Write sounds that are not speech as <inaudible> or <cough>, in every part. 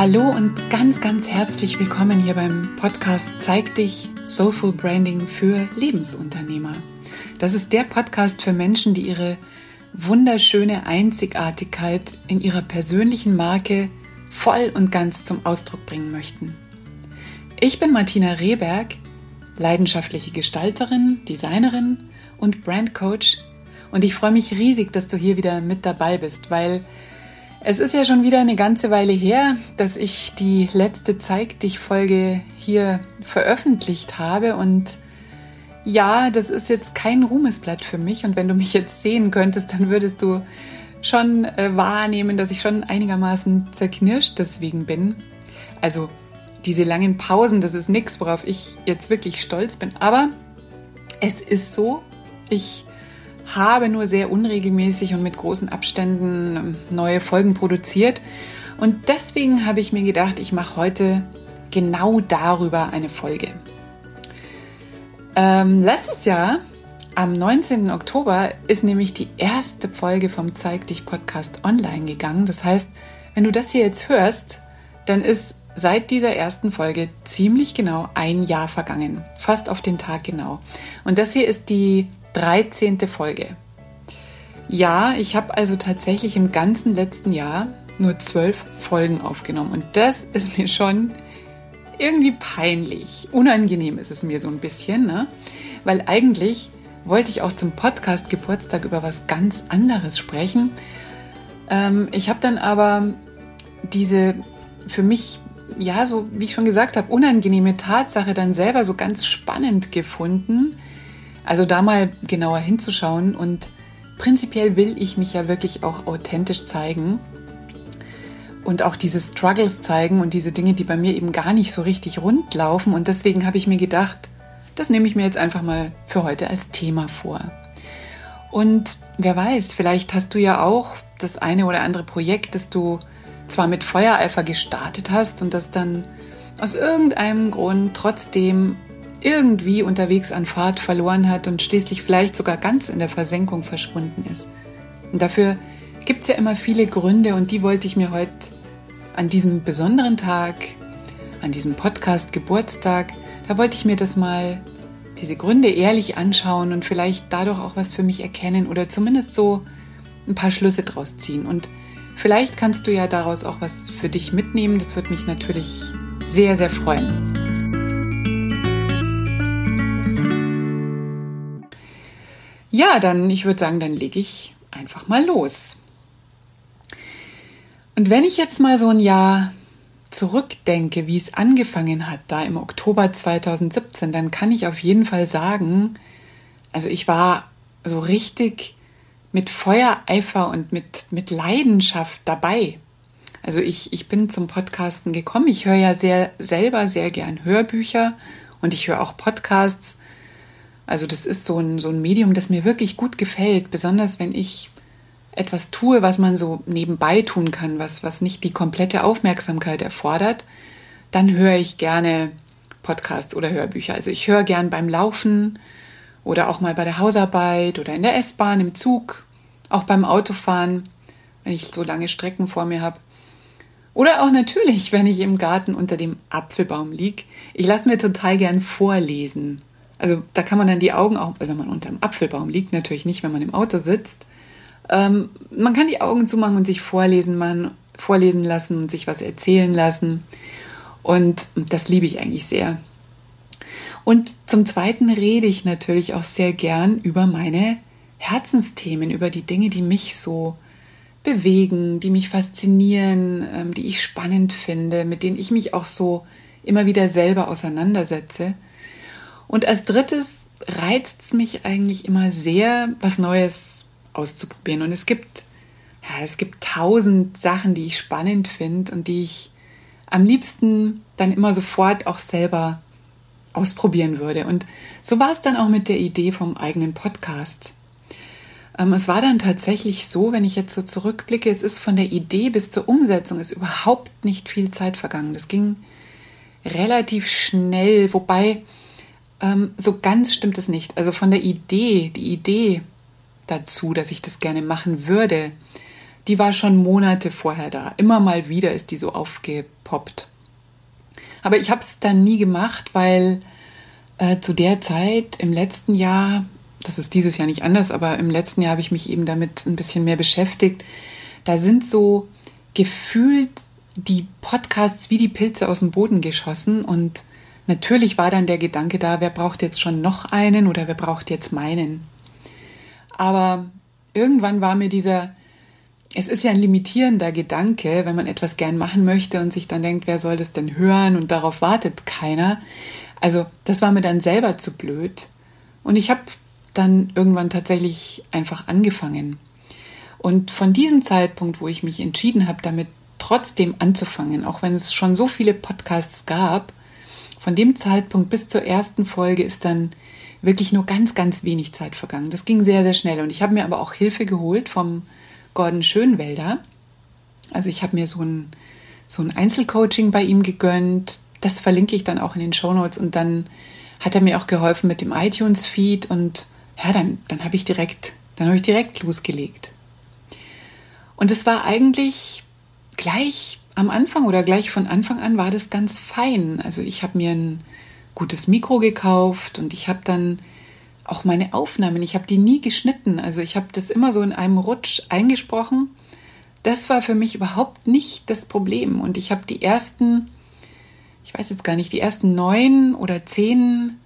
Hallo und ganz, ganz herzlich willkommen hier beim Podcast Zeig dich Soulful Branding für Lebensunternehmer. Das ist der Podcast für Menschen, die ihre wunderschöne Einzigartigkeit in ihrer persönlichen Marke voll und ganz zum Ausdruck bringen möchten. Ich bin Martina Rehberg, leidenschaftliche Gestalterin, Designerin und Brandcoach und ich freue mich riesig, dass du hier wieder mit dabei bist, weil es ist ja schon wieder eine ganze Weile her, dass ich die letzte Zeig dich Folge hier veröffentlicht habe. Und ja, das ist jetzt kein Ruhmesblatt für mich. Und wenn du mich jetzt sehen könntest, dann würdest du schon äh, wahrnehmen, dass ich schon einigermaßen zerknirscht deswegen bin. Also diese langen Pausen, das ist nichts, worauf ich jetzt wirklich stolz bin, aber es ist so, ich habe nur sehr unregelmäßig und mit großen Abständen neue Folgen produziert. Und deswegen habe ich mir gedacht, ich mache heute genau darüber eine Folge. Ähm, letztes Jahr, am 19. Oktober, ist nämlich die erste Folge vom Zeig dich Podcast online gegangen. Das heißt, wenn du das hier jetzt hörst, dann ist seit dieser ersten Folge ziemlich genau ein Jahr vergangen. Fast auf den Tag genau. Und das hier ist die 13. Folge. Ja, ich habe also tatsächlich im ganzen letzten Jahr nur zwölf Folgen aufgenommen und das ist mir schon irgendwie peinlich. Unangenehm ist es mir so ein bisschen, ne? weil eigentlich wollte ich auch zum Podcast Geburtstag über was ganz anderes sprechen. Ähm, ich habe dann aber diese für mich, ja, so wie ich schon gesagt habe, unangenehme Tatsache dann selber so ganz spannend gefunden also da mal genauer hinzuschauen und prinzipiell will ich mich ja wirklich auch authentisch zeigen und auch diese Struggles zeigen und diese Dinge, die bei mir eben gar nicht so richtig rund laufen. Und deswegen habe ich mir gedacht, das nehme ich mir jetzt einfach mal für heute als Thema vor. Und wer weiß, vielleicht hast du ja auch das eine oder andere Projekt, das du zwar mit Feuereifer gestartet hast und das dann aus irgendeinem Grund trotzdem irgendwie unterwegs an Fahrt verloren hat und schließlich vielleicht sogar ganz in der Versenkung verschwunden ist. Und dafür gibt es ja immer viele Gründe und die wollte ich mir heute an diesem besonderen Tag, an diesem Podcast Geburtstag, da wollte ich mir das mal, diese Gründe ehrlich anschauen und vielleicht dadurch auch was für mich erkennen oder zumindest so ein paar Schlüsse draus ziehen. Und vielleicht kannst du ja daraus auch was für dich mitnehmen. Das würde mich natürlich sehr, sehr freuen. Ja, dann, ich würde sagen, dann lege ich einfach mal los. Und wenn ich jetzt mal so ein Jahr zurückdenke, wie es angefangen hat, da im Oktober 2017, dann kann ich auf jeden Fall sagen, also ich war so richtig mit Feuereifer und mit, mit Leidenschaft dabei. Also ich, ich bin zum Podcasten gekommen. Ich höre ja sehr selber sehr gern Hörbücher und ich höre auch Podcasts. Also das ist so ein, so ein Medium, das mir wirklich gut gefällt, besonders wenn ich etwas tue, was man so nebenbei tun kann, was, was nicht die komplette Aufmerksamkeit erfordert, dann höre ich gerne Podcasts oder Hörbücher. Also ich höre gern beim Laufen oder auch mal bei der Hausarbeit oder in der S-Bahn, im Zug, auch beim Autofahren, wenn ich so lange Strecken vor mir habe. Oder auch natürlich, wenn ich im Garten unter dem Apfelbaum liege. Ich lasse mir total gern vorlesen. Also da kann man dann die Augen auch, wenn man unter einem Apfelbaum liegt, natürlich nicht, wenn man im Auto sitzt. Ähm, man kann die Augen zumachen und sich vorlesen, man, vorlesen lassen und sich was erzählen lassen. Und das liebe ich eigentlich sehr. Und zum Zweiten rede ich natürlich auch sehr gern über meine Herzensthemen, über die Dinge, die mich so bewegen, die mich faszinieren, ähm, die ich spannend finde, mit denen ich mich auch so immer wieder selber auseinandersetze. Und als drittes reizt es mich eigentlich immer sehr, was Neues auszuprobieren. Und es gibt, ja, es gibt tausend Sachen, die ich spannend finde und die ich am liebsten dann immer sofort auch selber ausprobieren würde. Und so war es dann auch mit der Idee vom eigenen Podcast. Ähm, es war dann tatsächlich so, wenn ich jetzt so zurückblicke, es ist von der Idee bis zur Umsetzung ist überhaupt nicht viel Zeit vergangen. Das ging relativ schnell, wobei ähm, so ganz stimmt es nicht. Also von der Idee, die Idee dazu, dass ich das gerne machen würde, die war schon Monate vorher da. Immer mal wieder ist die so aufgepoppt. Aber ich habe es dann nie gemacht, weil äh, zu der Zeit im letzten Jahr, das ist dieses Jahr nicht anders, aber im letzten Jahr habe ich mich eben damit ein bisschen mehr beschäftigt. Da sind so gefühlt die Podcasts wie die Pilze aus dem Boden geschossen und natürlich war dann der Gedanke da, wer braucht jetzt schon noch einen oder wer braucht jetzt meinen. Aber irgendwann war mir dieser, es ist ja ein limitierender Gedanke, wenn man etwas gern machen möchte und sich dann denkt, wer soll das denn hören und darauf wartet keiner. Also das war mir dann selber zu blöd. Und ich habe dann irgendwann tatsächlich einfach angefangen. Und von diesem Zeitpunkt, wo ich mich entschieden habe, damit trotzdem anzufangen, auch wenn es schon so viele Podcasts gab, von dem Zeitpunkt bis zur ersten Folge ist dann wirklich nur ganz, ganz wenig Zeit vergangen. Das ging sehr, sehr schnell. Und ich habe mir aber auch Hilfe geholt vom Gordon Schönwelder. Also ich habe mir so ein, so ein Einzelcoaching bei ihm gegönnt. Das verlinke ich dann auch in den Show Notes. Und dann hat er mir auch geholfen mit dem iTunes-Feed. Und ja, dann, dann habe ich direkt, dann habe ich direkt losgelegt. Und es war eigentlich gleich am Anfang oder gleich von Anfang an war das ganz fein. Also ich habe mir ein gutes Mikro gekauft und ich habe dann auch meine Aufnahmen, ich habe die nie geschnitten. Also ich habe das immer so in einem Rutsch eingesprochen. Das war für mich überhaupt nicht das Problem. Und ich habe die ersten, ich weiß jetzt gar nicht, die ersten neun oder zehn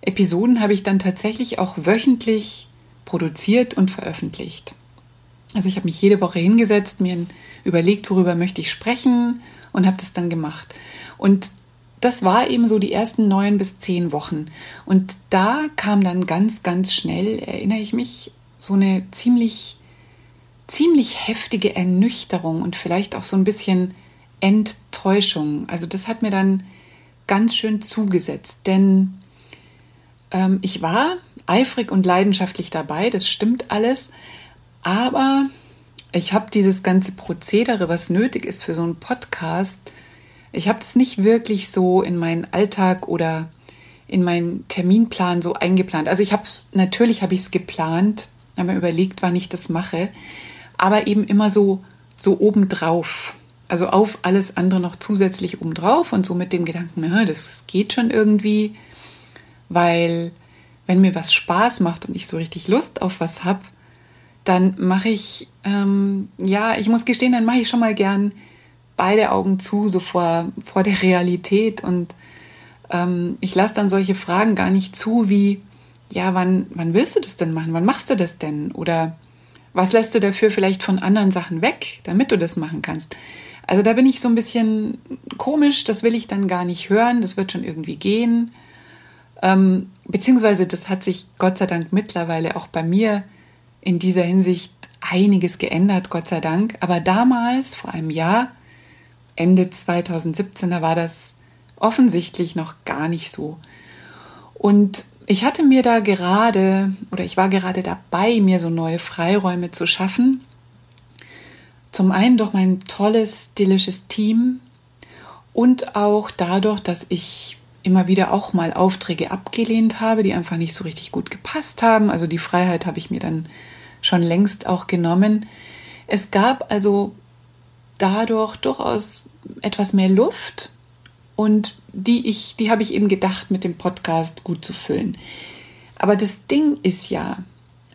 Episoden habe ich dann tatsächlich auch wöchentlich produziert und veröffentlicht. Also ich habe mich jede Woche hingesetzt, mir überlegt, worüber möchte ich sprechen und habe das dann gemacht. Und das war eben so die ersten neun bis zehn Wochen. Und da kam dann ganz, ganz schnell, erinnere ich mich, so eine ziemlich, ziemlich heftige Ernüchterung und vielleicht auch so ein bisschen Enttäuschung. Also das hat mir dann ganz schön zugesetzt, denn ähm, ich war eifrig und leidenschaftlich dabei, das stimmt alles, aber ich habe dieses ganze Prozedere, was nötig ist für so einen Podcast, ich habe es nicht wirklich so in meinen Alltag oder in meinen Terminplan so eingeplant. Also ich habe es, natürlich habe ich es geplant, habe mir überlegt, wann ich das mache, aber eben immer so, so obendrauf. Also auf alles andere noch zusätzlich obendrauf und so mit dem Gedanken, das geht schon irgendwie, weil wenn mir was Spaß macht und ich so richtig Lust auf was habe, dann mache ich, ähm, ja, ich muss gestehen, dann mache ich schon mal gern beide Augen zu, so vor, vor der Realität. Und ähm, ich lasse dann solche Fragen gar nicht zu, wie, ja, wann, wann willst du das denn machen? Wann machst du das denn? Oder was lässt du dafür vielleicht von anderen Sachen weg, damit du das machen kannst? Also da bin ich so ein bisschen komisch, das will ich dann gar nicht hören, das wird schon irgendwie gehen. Ähm, beziehungsweise das hat sich Gott sei Dank mittlerweile auch bei mir in dieser Hinsicht einiges geändert, Gott sei Dank. Aber damals, vor einem Jahr, Ende 2017, da war das offensichtlich noch gar nicht so. Und ich hatte mir da gerade, oder ich war gerade dabei, mir so neue Freiräume zu schaffen. Zum einen durch mein tolles, stillisches Team und auch dadurch, dass ich immer wieder auch mal Aufträge abgelehnt habe, die einfach nicht so richtig gut gepasst haben. Also die Freiheit habe ich mir dann schon längst auch genommen. Es gab also dadurch durchaus etwas mehr Luft und die ich, die habe ich eben gedacht, mit dem Podcast gut zu füllen. Aber das Ding ist ja,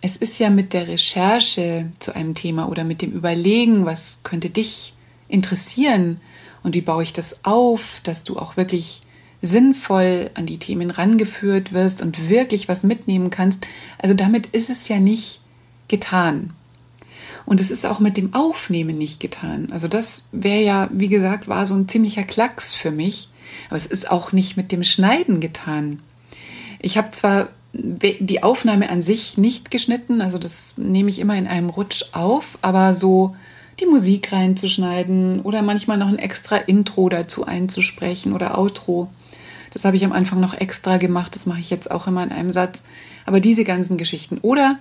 es ist ja mit der Recherche zu einem Thema oder mit dem Überlegen, was könnte dich interessieren und wie baue ich das auf, dass du auch wirklich sinnvoll an die Themen rangeführt wirst und wirklich was mitnehmen kannst. Also damit ist es ja nicht getan. Und es ist auch mit dem Aufnehmen nicht getan. Also das wäre ja, wie gesagt, war so ein ziemlicher Klacks für mich. Aber es ist auch nicht mit dem Schneiden getan. Ich habe zwar die Aufnahme an sich nicht geschnitten, also das nehme ich immer in einem Rutsch auf, aber so die Musik reinzuschneiden oder manchmal noch ein extra Intro dazu einzusprechen oder Outro. Das habe ich am Anfang noch extra gemacht, das mache ich jetzt auch immer in einem Satz. Aber diese ganzen Geschichten. Oder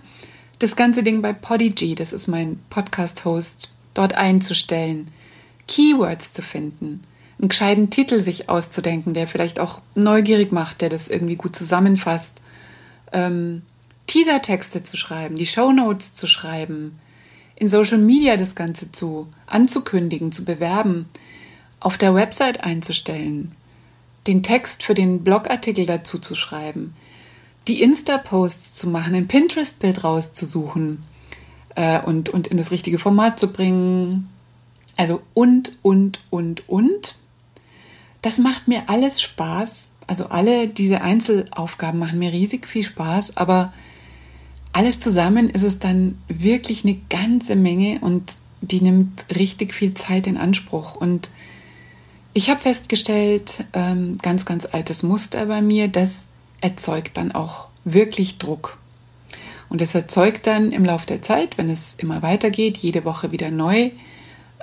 das ganze Ding bei Podigy, das ist mein Podcast-Host, dort einzustellen, Keywords zu finden, einen gescheiten Titel sich auszudenken, der vielleicht auch neugierig macht, der das irgendwie gut zusammenfasst, ähm, Teaser-Texte zu schreiben, die Show Notes zu schreiben, in Social Media das Ganze zu anzukündigen, zu bewerben, auf der Website einzustellen, den Text für den Blogartikel dazu zu schreiben, die Insta-Posts zu machen, ein Pinterest-Bild rauszusuchen äh, und, und in das richtige Format zu bringen. Also und, und, und, und. Das macht mir alles Spaß. Also alle diese Einzelaufgaben machen mir riesig viel Spaß, aber alles zusammen ist es dann wirklich eine ganze Menge und die nimmt richtig viel Zeit in Anspruch. Und ich habe festgestellt, ähm, ganz, ganz altes Muster bei mir, das erzeugt dann auch wirklich Druck. Und es erzeugt dann im Laufe der Zeit, wenn es immer weitergeht, jede Woche wieder neu,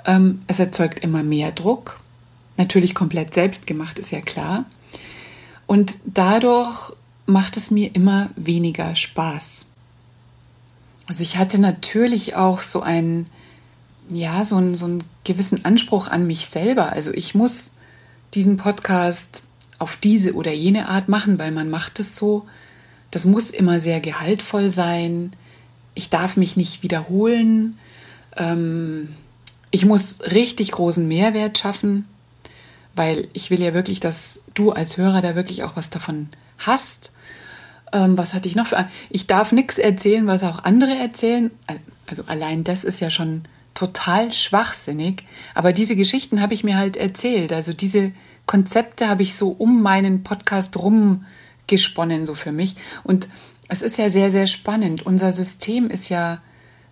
ähm, es erzeugt immer mehr Druck. Natürlich komplett selbst gemacht, ist ja klar. Und dadurch macht es mir immer weniger Spaß. Also ich hatte natürlich auch so einen, ja, so einen, so einen gewissen Anspruch an mich selber. Also ich muss diesen Podcast auf diese oder jene Art machen, weil man macht es so. Das muss immer sehr gehaltvoll sein. Ich darf mich nicht wiederholen. Ähm, ich muss richtig großen Mehrwert schaffen, weil ich will ja wirklich, dass du als Hörer da wirklich auch was davon hast. Ähm, was hatte ich noch für. Ich darf nichts erzählen, was auch andere erzählen. Also allein das ist ja schon total schwachsinnig. Aber diese Geschichten habe ich mir halt erzählt. Also diese Konzepte habe ich so um meinen Podcast rumgesponnen, so für mich. Und es ist ja sehr, sehr spannend. Unser System ist ja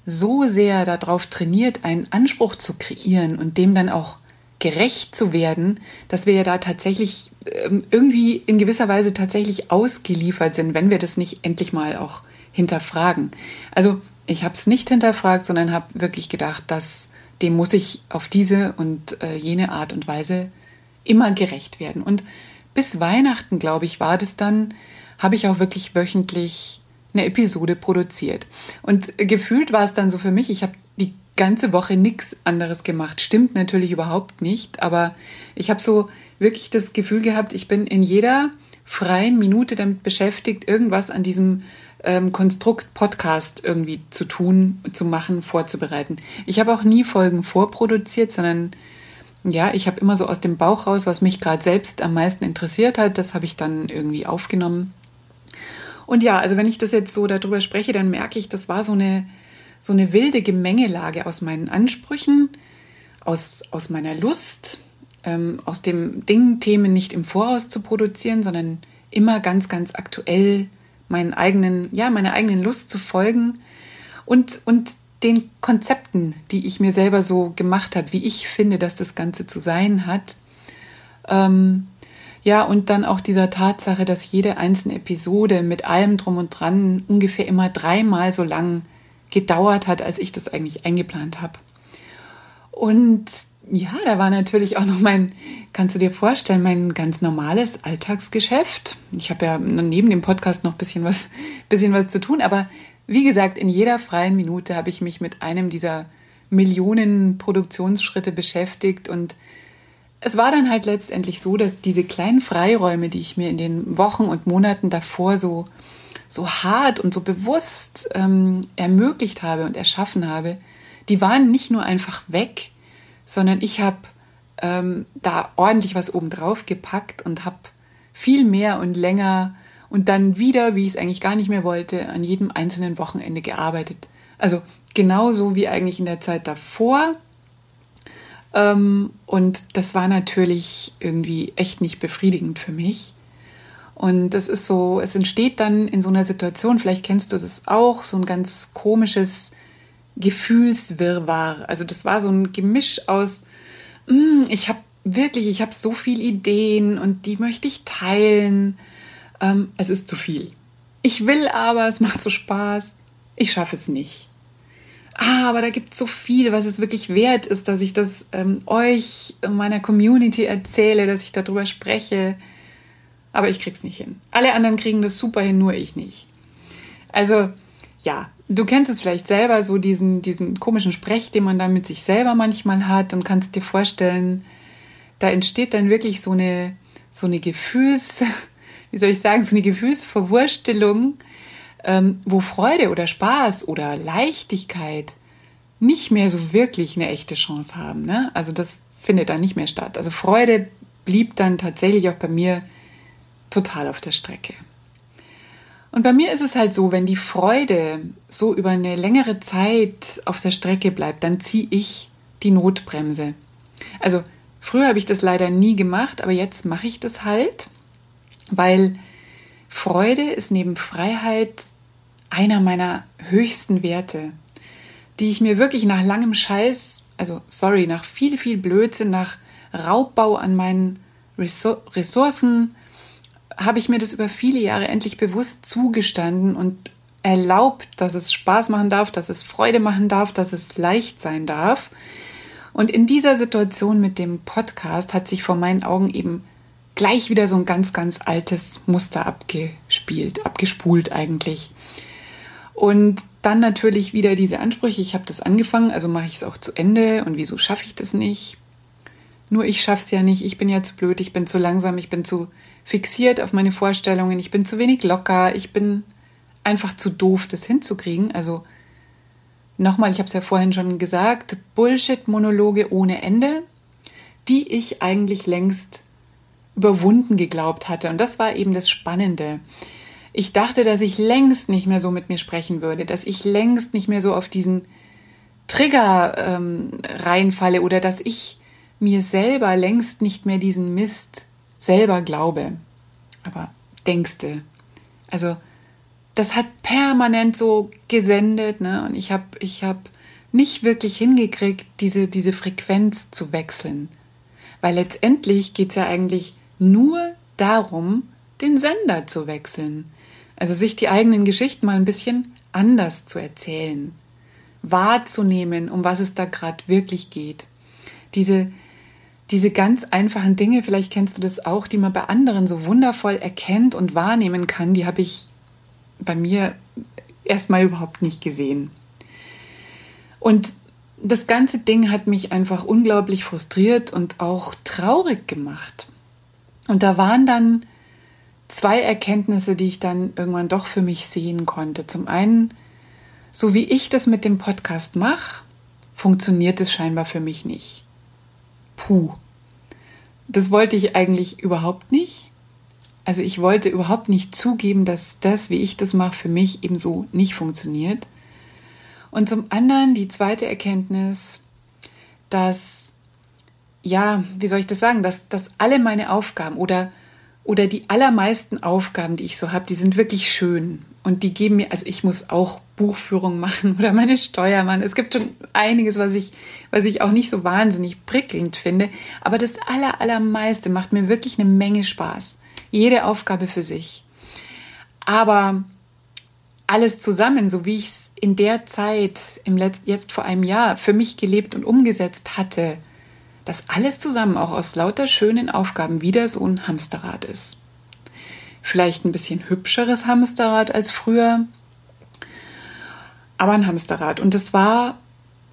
so sehr darauf trainiert, einen Anspruch zu kreieren und dem dann auch gerecht zu werden, dass wir ja da tatsächlich ähm, irgendwie in gewisser Weise tatsächlich ausgeliefert sind, wenn wir das nicht endlich mal auch hinterfragen. Also ich habe es nicht hinterfragt, sondern habe wirklich gedacht, dass dem muss ich auf diese und äh, jene Art und Weise immer gerecht werden. Und bis Weihnachten, glaube ich, war das dann, habe ich auch wirklich wöchentlich eine Episode produziert. Und gefühlt war es dann so für mich, ich habe die ganze Woche nichts anderes gemacht. Stimmt natürlich überhaupt nicht, aber ich habe so wirklich das Gefühl gehabt, ich bin in jeder freien Minute damit beschäftigt, irgendwas an diesem ähm, Konstrukt Podcast irgendwie zu tun, zu machen, vorzubereiten. Ich habe auch nie Folgen vorproduziert, sondern ja, ich habe immer so aus dem Bauch raus, was mich gerade selbst am meisten interessiert hat, das habe ich dann irgendwie aufgenommen. Und ja, also wenn ich das jetzt so darüber spreche, dann merke ich, das war so eine so eine wilde Gemengelage aus meinen Ansprüchen, aus, aus meiner Lust, ähm, aus dem Ding, Themen nicht im Voraus zu produzieren, sondern immer ganz, ganz aktuell meinen eigenen, ja, meiner eigenen Lust zu folgen und, und den Konzepten, die ich mir selber so gemacht habe, wie ich finde, dass das Ganze zu sein hat. Ähm, ja, und dann auch dieser Tatsache, dass jede einzelne Episode mit allem drum und dran ungefähr immer dreimal so lang gedauert hat, als ich das eigentlich eingeplant habe. Und ja, da war natürlich auch noch mein, kannst du dir vorstellen, mein ganz normales Alltagsgeschäft. Ich habe ja neben dem Podcast noch ein bisschen was, bisschen was zu tun, aber wie gesagt, in jeder freien Minute habe ich mich mit einem dieser Millionen Produktionsschritte beschäftigt und es war dann halt letztendlich so, dass diese kleinen Freiräume, die ich mir in den Wochen und Monaten davor so so hart und so bewusst ähm, ermöglicht habe und erschaffen habe, die waren nicht nur einfach weg, sondern ich habe ähm, da ordentlich was obendrauf gepackt und habe viel mehr und länger und dann wieder, wie ich es eigentlich gar nicht mehr wollte, an jedem einzelnen Wochenende gearbeitet. Also genauso wie eigentlich in der Zeit davor. Ähm, und das war natürlich irgendwie echt nicht befriedigend für mich. Und das ist so, es entsteht dann in so einer Situation, vielleicht kennst du das auch, so ein ganz komisches Gefühlswirrwarr. Also das war so ein Gemisch aus, mm, ich habe wirklich, ich habe so viele Ideen und die möchte ich teilen. Ähm, es ist zu viel. Ich will aber, es macht so Spaß. Ich schaffe es nicht. Ah, aber da gibt es so viel, was es wirklich wert ist, dass ich das ähm, euch, meiner Community erzähle, dass ich darüber spreche aber ich krieg's nicht hin. Alle anderen kriegen das super hin, nur ich nicht. Also, ja, du kennst es vielleicht selber, so diesen, diesen komischen Sprech, den man da mit sich selber manchmal hat und kannst dir vorstellen, da entsteht dann wirklich so eine, so eine Gefühls, wie soll ich sagen, so eine Gefühlsverwurstelung, ähm, wo Freude oder Spaß oder Leichtigkeit nicht mehr so wirklich eine echte Chance haben. Ne? Also das findet dann nicht mehr statt. Also Freude blieb dann tatsächlich auch bei mir total auf der Strecke. Und bei mir ist es halt so, wenn die Freude so über eine längere Zeit auf der Strecke bleibt, dann ziehe ich die Notbremse. Also früher habe ich das leider nie gemacht, aber jetzt mache ich das halt, weil Freude ist neben Freiheit einer meiner höchsten Werte, die ich mir wirklich nach langem Scheiß, also sorry, nach viel, viel Blödsinn, nach Raubbau an meinen Ressourcen, habe ich mir das über viele Jahre endlich bewusst zugestanden und erlaubt, dass es Spaß machen darf, dass es Freude machen darf, dass es leicht sein darf. Und in dieser Situation mit dem Podcast hat sich vor meinen Augen eben gleich wieder so ein ganz, ganz altes Muster abgespielt, abgespult eigentlich. Und dann natürlich wieder diese Ansprüche, ich habe das angefangen, also mache ich es auch zu Ende. Und wieso schaffe ich das nicht? Nur ich schaffe es ja nicht, ich bin ja zu blöd, ich bin zu langsam, ich bin zu fixiert auf meine Vorstellungen, ich bin zu wenig locker, ich bin einfach zu doof, das hinzukriegen. Also nochmal, ich habe es ja vorhin schon gesagt, Bullshit-Monologe ohne Ende, die ich eigentlich längst überwunden geglaubt hatte. Und das war eben das Spannende. Ich dachte, dass ich längst nicht mehr so mit mir sprechen würde, dass ich längst nicht mehr so auf diesen Trigger ähm, reinfalle oder dass ich mir selber längst nicht mehr diesen Mist selber glaube. Aber denkste. Also das hat permanent so gesendet, ne? Und ich habe ich hab nicht wirklich hingekriegt, diese, diese Frequenz zu wechseln. Weil letztendlich geht es ja eigentlich nur darum, den Sender zu wechseln. Also sich die eigenen Geschichten mal ein bisschen anders zu erzählen, wahrzunehmen, um was es da gerade wirklich geht. Diese, diese ganz einfachen Dinge, vielleicht kennst du das auch, die man bei anderen so wundervoll erkennt und wahrnehmen kann, die habe ich bei mir erstmal überhaupt nicht gesehen. Und das ganze Ding hat mich einfach unglaublich frustriert und auch traurig gemacht. Und da waren dann zwei Erkenntnisse, die ich dann irgendwann doch für mich sehen konnte. Zum einen, so wie ich das mit dem Podcast mache, funktioniert es scheinbar für mich nicht. Puh. Das wollte ich eigentlich überhaupt nicht. Also ich wollte überhaupt nicht zugeben, dass das, wie ich das mache, für mich eben so nicht funktioniert. Und zum anderen die zweite Erkenntnis, dass, ja, wie soll ich das sagen, dass, dass alle meine Aufgaben oder, oder die allermeisten Aufgaben, die ich so habe, die sind wirklich schön. Und die geben mir, also ich muss auch Buchführung machen <laughs> oder meine Steuer machen. Es gibt schon einiges, was ich, was ich auch nicht so wahnsinnig prickelnd finde. Aber das aller, allermeiste macht mir wirklich eine Menge Spaß. Jede Aufgabe für sich. Aber alles zusammen, so wie ich es in der Zeit, im Letz jetzt vor einem Jahr, für mich gelebt und umgesetzt hatte, dass alles zusammen auch aus lauter schönen Aufgaben wieder so ein Hamsterrad ist vielleicht ein bisschen hübscheres Hamsterrad als früher, aber ein Hamsterrad. Und das war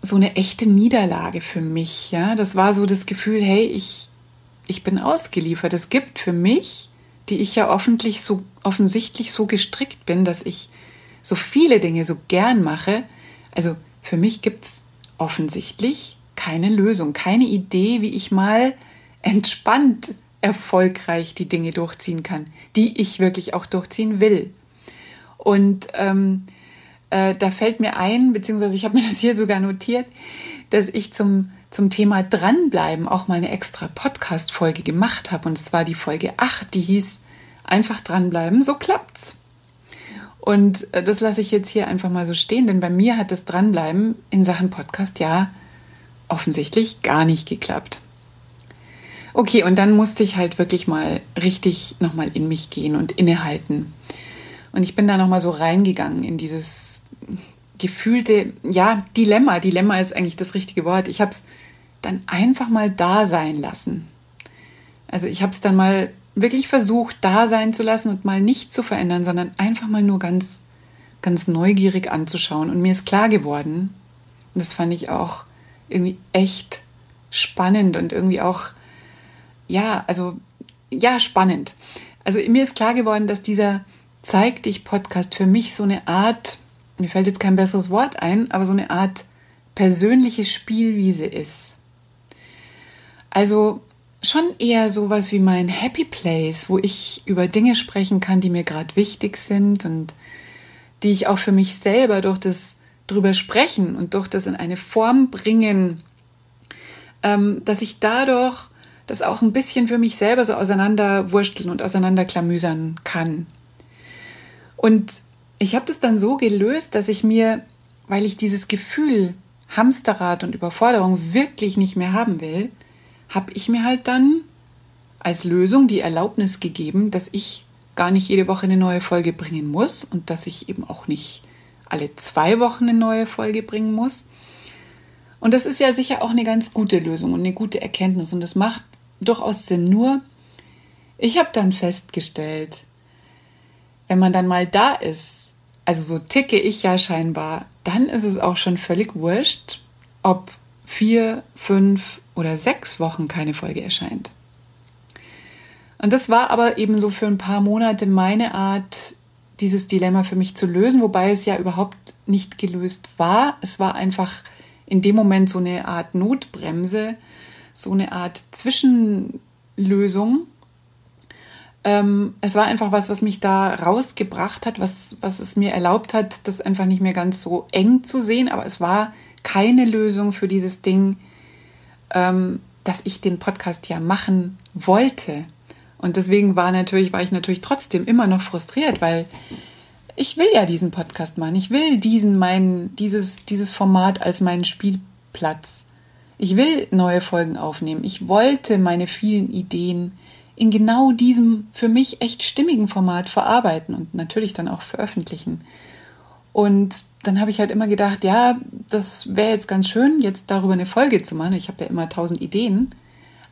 so eine echte Niederlage für mich. Ja, das war so das Gefühl, hey, ich, ich bin ausgeliefert. Es gibt für mich, die ich ja so, offensichtlich so gestrickt bin, dass ich so viele Dinge so gern mache. Also für mich gibt es offensichtlich keine Lösung, keine Idee, wie ich mal entspannt erfolgreich die Dinge durchziehen kann, die ich wirklich auch durchziehen will. Und ähm, äh, da fällt mir ein, beziehungsweise ich habe mir <laughs> das hier sogar notiert, dass ich zum, zum Thema Dranbleiben auch mal eine extra Podcast-Folge gemacht habe. Und es war die Folge 8, die hieß Einfach dranbleiben, so klappt's. Und äh, das lasse ich jetzt hier einfach mal so stehen, denn bei mir hat das Dranbleiben in Sachen Podcast ja offensichtlich gar nicht geklappt. Okay, und dann musste ich halt wirklich mal richtig nochmal in mich gehen und innehalten. Und ich bin da nochmal so reingegangen in dieses gefühlte, ja, Dilemma. Dilemma ist eigentlich das richtige Wort. Ich habe es dann einfach mal da sein lassen. Also ich habe es dann mal wirklich versucht, da sein zu lassen und mal nicht zu verändern, sondern einfach mal nur ganz, ganz neugierig anzuschauen. Und mir ist klar geworden, und das fand ich auch irgendwie echt spannend und irgendwie auch ja, also ja, spannend. Also mir ist klar geworden, dass dieser Zeig dich Podcast für mich so eine Art, mir fällt jetzt kein besseres Wort ein, aber so eine Art persönliche Spielwiese ist. Also schon eher sowas wie mein Happy Place, wo ich über Dinge sprechen kann, die mir gerade wichtig sind und die ich auch für mich selber durch das drüber sprechen und durch das in eine Form bringen, ähm, dass ich dadurch das auch ein bisschen für mich selber so auseinanderwursteln und auseinanderklamüsern kann. Und ich habe das dann so gelöst, dass ich mir, weil ich dieses Gefühl Hamsterrad und Überforderung wirklich nicht mehr haben will, habe ich mir halt dann als Lösung die Erlaubnis gegeben, dass ich gar nicht jede Woche eine neue Folge bringen muss und dass ich eben auch nicht alle zwei Wochen eine neue Folge bringen muss. Und das ist ja sicher auch eine ganz gute Lösung und eine gute Erkenntnis und das macht durchaus Sinn. Nur, ich habe dann festgestellt, wenn man dann mal da ist, also so ticke ich ja scheinbar, dann ist es auch schon völlig wurscht, ob vier, fünf oder sechs Wochen keine Folge erscheint. Und das war aber eben so für ein paar Monate meine Art, dieses Dilemma für mich zu lösen, wobei es ja überhaupt nicht gelöst war. Es war einfach in dem Moment so eine Art Notbremse, so eine Art Zwischenlösung. Ähm, es war einfach was, was mich da rausgebracht hat, was, was es mir erlaubt hat, das einfach nicht mehr ganz so eng zu sehen. Aber es war keine Lösung für dieses Ding, ähm, dass ich den Podcast ja machen wollte. Und deswegen war natürlich, war ich natürlich trotzdem immer noch frustriert, weil ich will ja diesen Podcast machen. Ich will diesen mein, dieses, dieses Format als meinen Spielplatz. Ich will neue Folgen aufnehmen. Ich wollte meine vielen Ideen in genau diesem für mich echt stimmigen Format verarbeiten und natürlich dann auch veröffentlichen. Und dann habe ich halt immer gedacht, ja, das wäre jetzt ganz schön, jetzt darüber eine Folge zu machen. Ich habe ja immer tausend Ideen,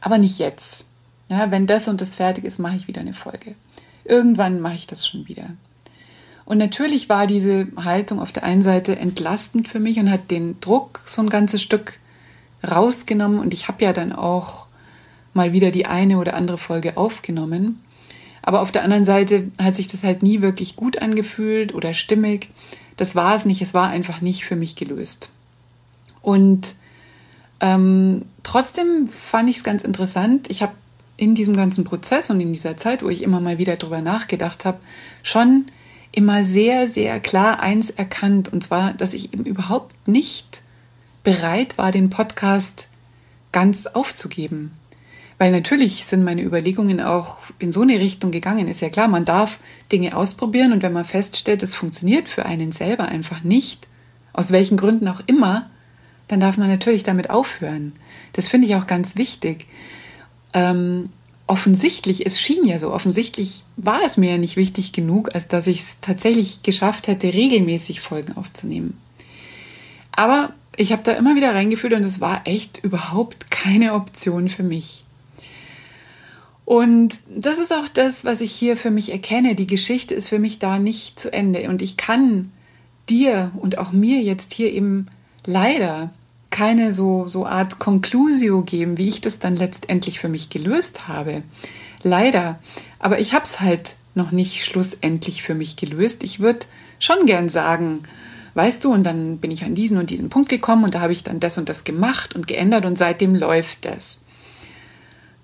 aber nicht jetzt. Ja, wenn das und das fertig ist, mache ich wieder eine Folge. Irgendwann mache ich das schon wieder. Und natürlich war diese Haltung auf der einen Seite entlastend für mich und hat den Druck so ein ganzes Stück rausgenommen. Und ich habe ja dann auch mal wieder die eine oder andere Folge aufgenommen. Aber auf der anderen Seite hat sich das halt nie wirklich gut angefühlt oder stimmig. Das war es nicht. Es war einfach nicht für mich gelöst. Und ähm, trotzdem fand ich es ganz interessant. Ich habe in diesem ganzen Prozess und in dieser Zeit, wo ich immer mal wieder drüber nachgedacht habe, schon immer sehr, sehr klar eins erkannt. Und zwar, dass ich eben überhaupt nicht bereit war, den Podcast ganz aufzugeben. Weil natürlich sind meine Überlegungen auch in so eine Richtung gegangen. Ist ja klar, man darf Dinge ausprobieren und wenn man feststellt, es funktioniert für einen selber einfach nicht, aus welchen Gründen auch immer, dann darf man natürlich damit aufhören. Das finde ich auch ganz wichtig. Ähm, offensichtlich, es schien ja so, offensichtlich war es mir ja nicht wichtig genug, als dass ich es tatsächlich geschafft hätte, regelmäßig Folgen aufzunehmen. Aber ich habe da immer wieder reingefühlt und es war echt überhaupt keine Option für mich. Und das ist auch das, was ich hier für mich erkenne. Die Geschichte ist für mich da nicht zu Ende. Und ich kann dir und auch mir jetzt hier eben leider keine so, so Art Conclusio geben, wie ich das dann letztendlich für mich gelöst habe. Leider. Aber ich habe es halt noch nicht schlussendlich für mich gelöst. Ich würde schon gern sagen, weißt du, und dann bin ich an diesen und diesen Punkt gekommen und da habe ich dann das und das gemacht und geändert und seitdem läuft das.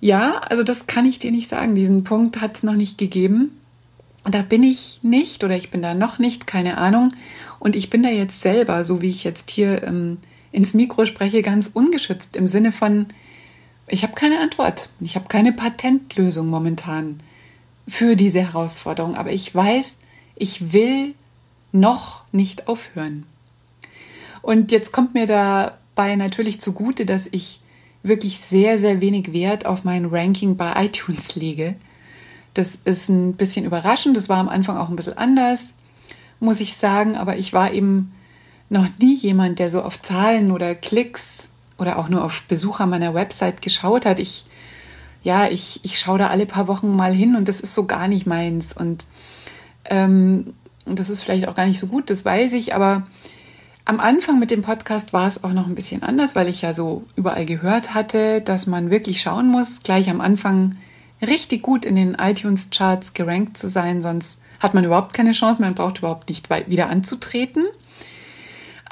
Ja, also das kann ich dir nicht sagen. Diesen Punkt hat es noch nicht gegeben. Da bin ich nicht oder ich bin da noch nicht, keine Ahnung. Und ich bin da jetzt selber, so wie ich jetzt hier ähm, ins Mikro spreche, ganz ungeschützt im Sinne von, ich habe keine Antwort. Ich habe keine Patentlösung momentan für diese Herausforderung. Aber ich weiß, ich will noch nicht aufhören. Und jetzt kommt mir dabei natürlich zugute, dass ich wirklich sehr, sehr wenig Wert auf mein Ranking bei <laughs> iTunes lege. Das ist ein bisschen überraschend. Das war am Anfang auch ein bisschen anders, muss ich sagen. Aber ich war eben noch nie jemand, der so auf Zahlen oder Klicks oder auch nur auf Besucher meiner Website geschaut hat. Ich, ja, ich, ich schaue da alle paar Wochen mal hin und das ist so gar nicht meins. Und ähm, das ist vielleicht auch gar nicht so gut, das weiß ich, aber am Anfang mit dem Podcast war es auch noch ein bisschen anders, weil ich ja so überall gehört hatte, dass man wirklich schauen muss, gleich am Anfang richtig gut in den iTunes-Charts gerankt zu sein, sonst hat man überhaupt keine Chance, man braucht überhaupt nicht wieder anzutreten.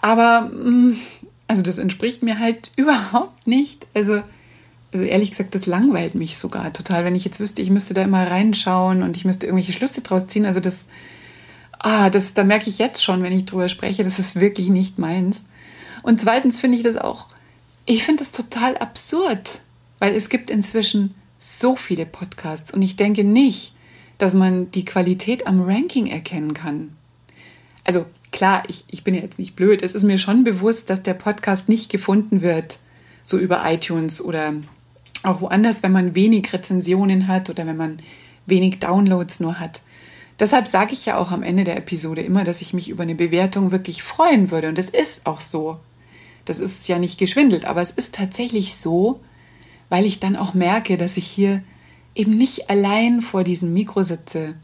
Aber mm, Also das entspricht mir halt <laughs> überhaupt nicht. Also, also ehrlich gesagt, das langweilt mich sogar total, wenn ich jetzt wüsste, ich müsste da immer reinschauen und ich müsste irgendwelche Schlüsse draus ziehen. Also das, ah, das, da merke ich jetzt schon, wenn ich drüber spreche, das ist wirklich nicht meins. Und zweitens finde ich das auch, ich finde das total absurd, weil es gibt inzwischen so viele Podcasts und ich denke nicht, dass man die Qualität am Ranking erkennen kann. Also klar, ich, ich bin ja jetzt nicht blöd. Es ist mir schon bewusst, dass der Podcast nicht gefunden wird, so über iTunes oder auch woanders, wenn man wenig Rezensionen hat oder wenn man wenig Downloads nur hat. Deshalb sage ich ja auch am Ende der Episode immer, dass ich mich über eine Bewertung wirklich freuen würde. Und es ist auch so. Das ist ja nicht geschwindelt, aber es ist tatsächlich so, weil ich dann auch merke, dass ich hier eben nicht allein vor diesem Mikro sitze.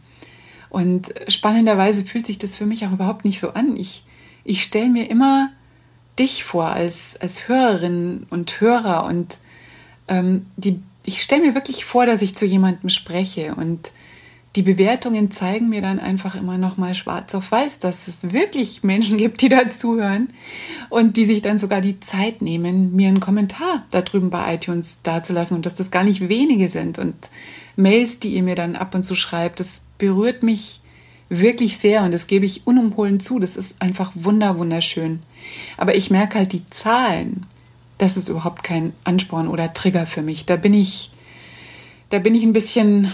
Und spannenderweise fühlt sich das für mich auch überhaupt nicht so an. Ich, ich stelle mir immer dich vor als, als Hörerin und Hörer und ähm, die, ich stelle mir wirklich vor, dass ich zu jemandem spreche und die Bewertungen zeigen mir dann einfach immer noch mal schwarz auf weiß, dass es wirklich Menschen gibt, die da zuhören und die sich dann sogar die Zeit nehmen, mir einen Kommentar da drüben bei iTunes dazulassen und dass das gar nicht wenige sind und Mails, die ihr mir dann ab und zu schreibt, das berührt mich wirklich sehr und das gebe ich unumholen zu. Das ist einfach wunder wunderschön. Aber ich merke halt die Zahlen, das ist überhaupt kein Ansporn oder Trigger für mich. Da bin ich, da bin ich ein bisschen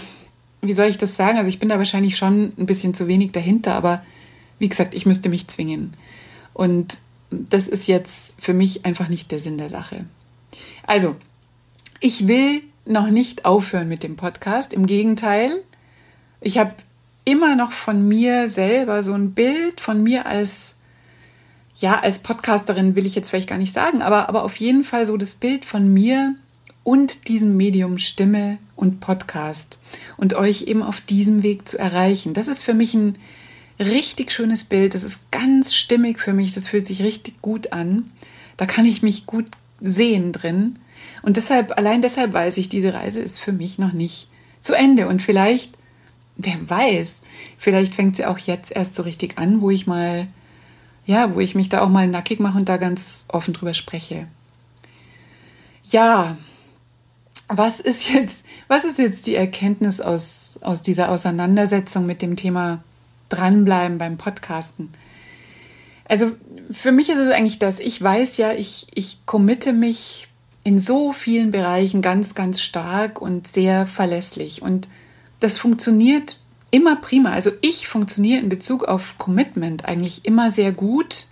wie soll ich das sagen? Also ich bin da wahrscheinlich schon ein bisschen zu wenig dahinter, aber wie gesagt, ich müsste mich zwingen. Und das ist jetzt für mich einfach nicht der Sinn der Sache. Also, ich will noch nicht aufhören mit dem Podcast. Im Gegenteil, ich habe immer noch von mir selber so ein Bild von mir als, ja, als Podcasterin will ich jetzt vielleicht gar nicht sagen, aber, aber auf jeden Fall so das Bild von mir und diesem Medium Stimme und Podcast und euch eben auf diesem Weg zu erreichen. Das ist für mich ein richtig schönes Bild. Das ist ganz stimmig für mich. Das fühlt sich richtig gut an. Da kann ich mich gut sehen drin. Und deshalb, allein deshalb weiß ich, diese Reise ist für mich noch nicht zu Ende. Und vielleicht, wer weiß, vielleicht fängt sie auch jetzt erst so richtig an, wo ich mal, ja, wo ich mich da auch mal nackig mache und da ganz offen drüber spreche. Ja, was ist jetzt, was ist jetzt die Erkenntnis aus, aus dieser Auseinandersetzung mit dem Thema dranbleiben beim Podcasten? Also für mich ist es eigentlich das, ich weiß ja, ich, ich committe mich in so vielen Bereichen ganz, ganz stark und sehr verlässlich. Und das funktioniert immer prima. Also ich funktioniere in Bezug auf Commitment eigentlich immer sehr gut.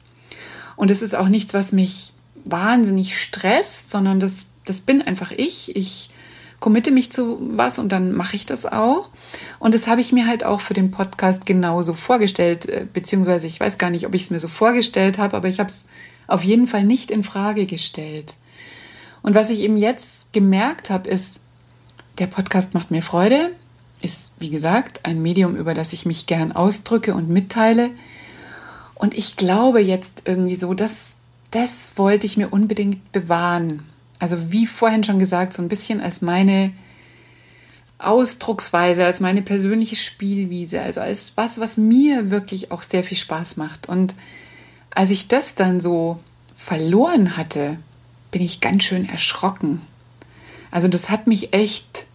Und es ist auch nichts, was mich wahnsinnig stresst, sondern das das bin einfach ich. Ich committe mich zu was und dann mache ich das auch. Und das habe ich mir halt auch für den Podcast genauso vorgestellt, äh, beziehungsweise ich weiß gar nicht, ob ich es mir so vorgestellt habe, aber ich habe es auf jeden Fall nicht in Frage gestellt. Und was ich eben jetzt gemerkt habe, ist, der Podcast macht mir Freude, ist wie gesagt ein Medium, über das ich mich gern ausdrücke und mitteile. Und ich glaube jetzt irgendwie so, dass das wollte ich mir unbedingt bewahren. Also wie vorhin schon gesagt, so ein bisschen als meine Ausdrucksweise, als meine persönliche Spielwiese, also als was, was mir wirklich auch sehr viel Spaß macht. Und als ich das dann so verloren hatte, bin ich ganz schön erschrocken. Also das hat mich echt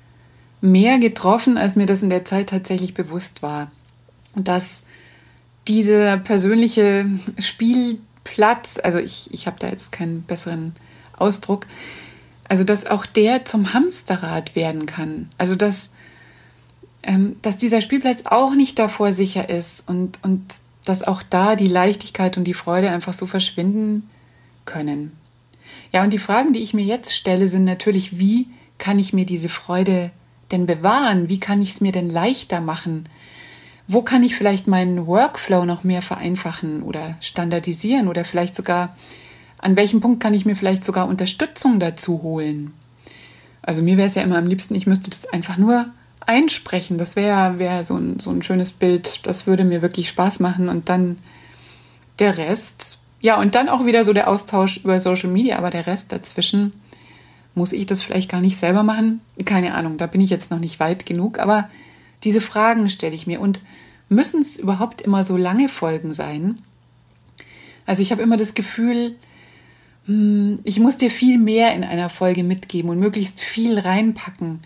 mehr getroffen, als mir das in der Zeit tatsächlich bewusst war. Dass dieser persönliche Spielplatz, also ich, ich habe da jetzt keinen besseren Ausdruck. Also, dass auch der zum Hamsterrad werden kann. Also, dass, ähm, dass dieser Spielplatz auch nicht davor sicher ist und, und dass auch da die Leichtigkeit und die Freude einfach so verschwinden können. Ja, und die Fragen, die ich mir jetzt stelle, sind natürlich, wie kann ich mir diese Freude denn bewahren? Wie kann ich es mir denn leichter machen? Wo kann ich vielleicht meinen Workflow noch mehr vereinfachen oder standardisieren oder vielleicht sogar an welchem Punkt kann ich mir vielleicht sogar Unterstützung dazu holen? Also mir wäre es ja immer am liebsten, ich müsste das einfach nur einsprechen. Das wäre wär so, ein, so ein schönes Bild. Das würde mir wirklich Spaß machen. Und dann der Rest, ja, und dann auch wieder so der Austausch über Social Media, aber der Rest dazwischen, muss ich das vielleicht gar nicht selber machen? Keine Ahnung, da bin ich jetzt noch nicht weit genug, aber diese Fragen stelle ich mir. Und müssen es überhaupt immer so lange Folgen sein? Also ich habe immer das Gefühl, hm, ich muss dir viel mehr in einer Folge mitgeben und möglichst viel reinpacken.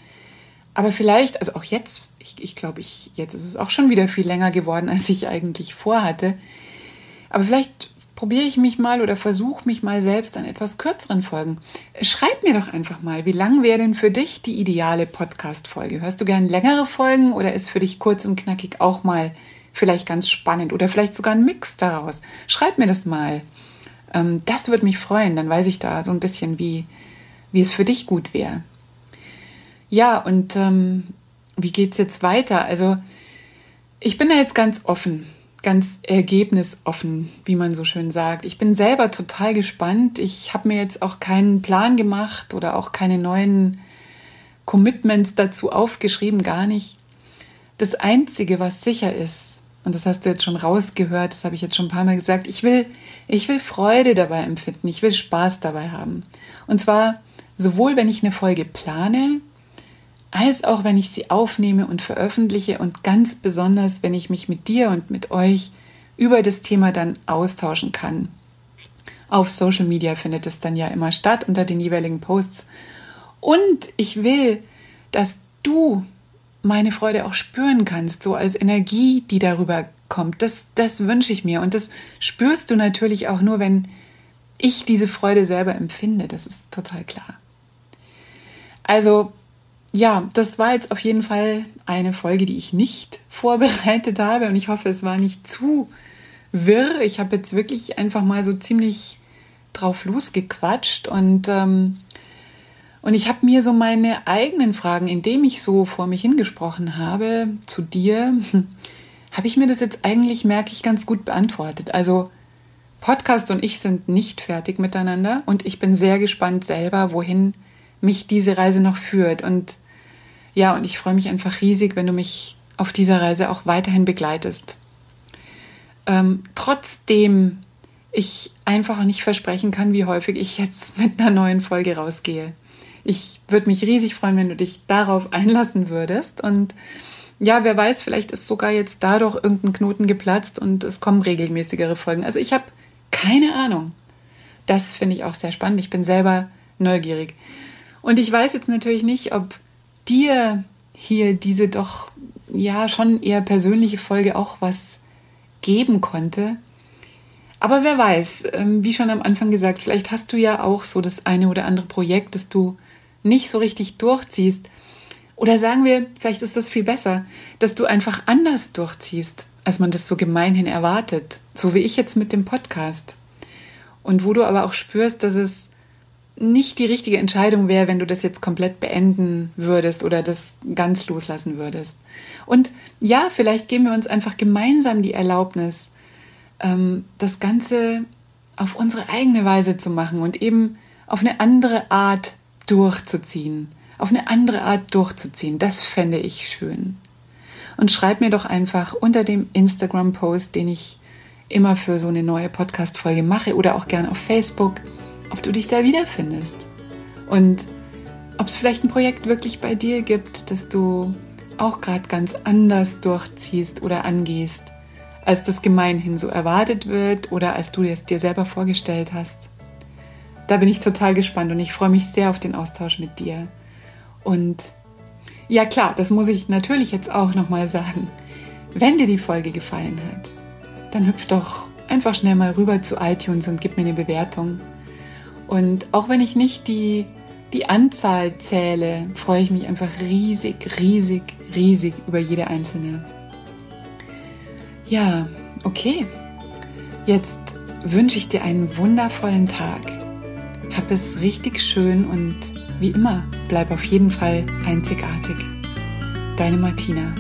Aber vielleicht, also auch jetzt, ich, ich glaube, ich, jetzt ist es auch schon wieder viel länger geworden, als ich eigentlich vorhatte. Aber vielleicht probiere ich mich mal oder versuche mich mal selbst an etwas kürzeren Folgen. Schreib mir doch einfach mal, wie lang wäre denn für dich die ideale Podcast-Folge? Hörst du gern längere Folgen oder ist für dich kurz und knackig auch mal vielleicht ganz spannend oder vielleicht sogar ein Mix daraus? Schreib mir das mal. Ähm, das würde mich freuen, dann weiß ich da so ein bisschen, wie, wie es für dich gut wäre. Ja, und ähm, wie geht es jetzt weiter? Also, ich bin da jetzt ganz offen ganz ergebnisoffen, wie man so schön sagt. Ich bin selber total gespannt. Ich habe mir jetzt auch keinen Plan gemacht oder auch keine neuen Commitments dazu aufgeschrieben, gar nicht. Das Einzige, was sicher ist, und das hast du jetzt schon rausgehört, das habe ich jetzt schon ein paar Mal gesagt, ich will, ich will Freude dabei empfinden, ich will Spaß dabei haben. Und zwar sowohl, wenn ich eine Folge plane, als auch wenn ich sie aufnehme und veröffentliche und ganz besonders, wenn ich mich mit dir und mit euch über das Thema dann austauschen kann. Auf Social Media findet es dann ja immer statt unter den jeweiligen Posts. Und ich will, dass du meine Freude auch spüren kannst, so als Energie, die darüber kommt. Das, das wünsche ich mir. Und das spürst du natürlich auch nur, wenn ich diese Freude selber empfinde. Das ist total klar. Also ja, das war jetzt auf jeden Fall eine Folge, die ich nicht <laughs> vorbereitet habe und ich hoffe, es war nicht zu wirr. Ich habe jetzt wirklich einfach mal so ziemlich drauf losgequatscht und, ähm, und ich habe mir so meine eigenen Fragen, indem ich so vor mich hingesprochen habe zu dir, <laughs> habe ich mir das jetzt eigentlich, merke ich, ganz gut beantwortet. Also Podcast und ich sind nicht fertig miteinander und ich bin sehr gespannt selber, wohin mich diese Reise noch führt. Und ja, und ich freue mich einfach riesig, wenn du mich auf dieser Reise auch weiterhin begleitest. Ähm, trotzdem ich einfach nicht versprechen kann, wie häufig ich jetzt <laughs> mit einer neuen Folge rausgehe. Ich würde mich riesig freuen, wenn du dich darauf einlassen würdest. Und ja, wer weiß, vielleicht ist sogar jetzt dadurch irgendein Knoten geplatzt und es kommen regelmäßigere Folgen. Also ich habe keine Ahnung. Das finde ich auch sehr spannend. Ich bin selber neugierig. Und ich weiß jetzt natürlich nicht, ob dir hier diese doch ja schon eher persönliche Folge auch was geben konnte. Aber wer weiß, ähm, wie schon am Anfang gesagt, vielleicht hast du ja auch so das eine oder andere Projekt, das du nicht so richtig durchziehst. Oder sagen wir, vielleicht ist das viel besser, dass du einfach anders durchziehst, als man das so gemeinhin erwartet. So wie ich jetzt mit dem Podcast. Und wo du aber auch spürst, dass es nicht die richtige Entscheidung wäre, wenn du das jetzt komplett beenden würdest oder das ganz loslassen würdest. Und ja, vielleicht geben wir uns einfach gemeinsam die Erlaubnis, ähm, das Ganze auf unsere eigene Weise zu machen und eben auf eine andere Art durchzuziehen. Auf eine andere Art durchzuziehen. Das fände ich schön. Und schreib mir doch einfach unter dem Instagram-Post, den ich immer für so eine neue Podcast-Folge mache oder auch gerne auf Facebook ob du dich da wiederfindest und ob es vielleicht ein Projekt wirklich bei dir gibt, das du auch gerade ganz anders durchziehst oder angehst, als das gemeinhin so erwartet wird oder als du es dir selber vorgestellt hast. Da bin ich total gespannt und ich freue mich sehr auf den Austausch mit dir. Und ja klar, das muss ich natürlich jetzt auch nochmal sagen. Wenn dir die Folge gefallen hat, dann hüpf doch einfach schnell mal rüber zu iTunes und gib mir eine Bewertung. Und auch wenn ich nicht die, die Anzahl zähle, freue ich mich einfach riesig, riesig, riesig über jede einzelne. Ja, okay. Jetzt wünsche ich dir einen wundervollen Tag. Hab es richtig schön und wie immer, bleib auf jeden Fall einzigartig. Deine Martina.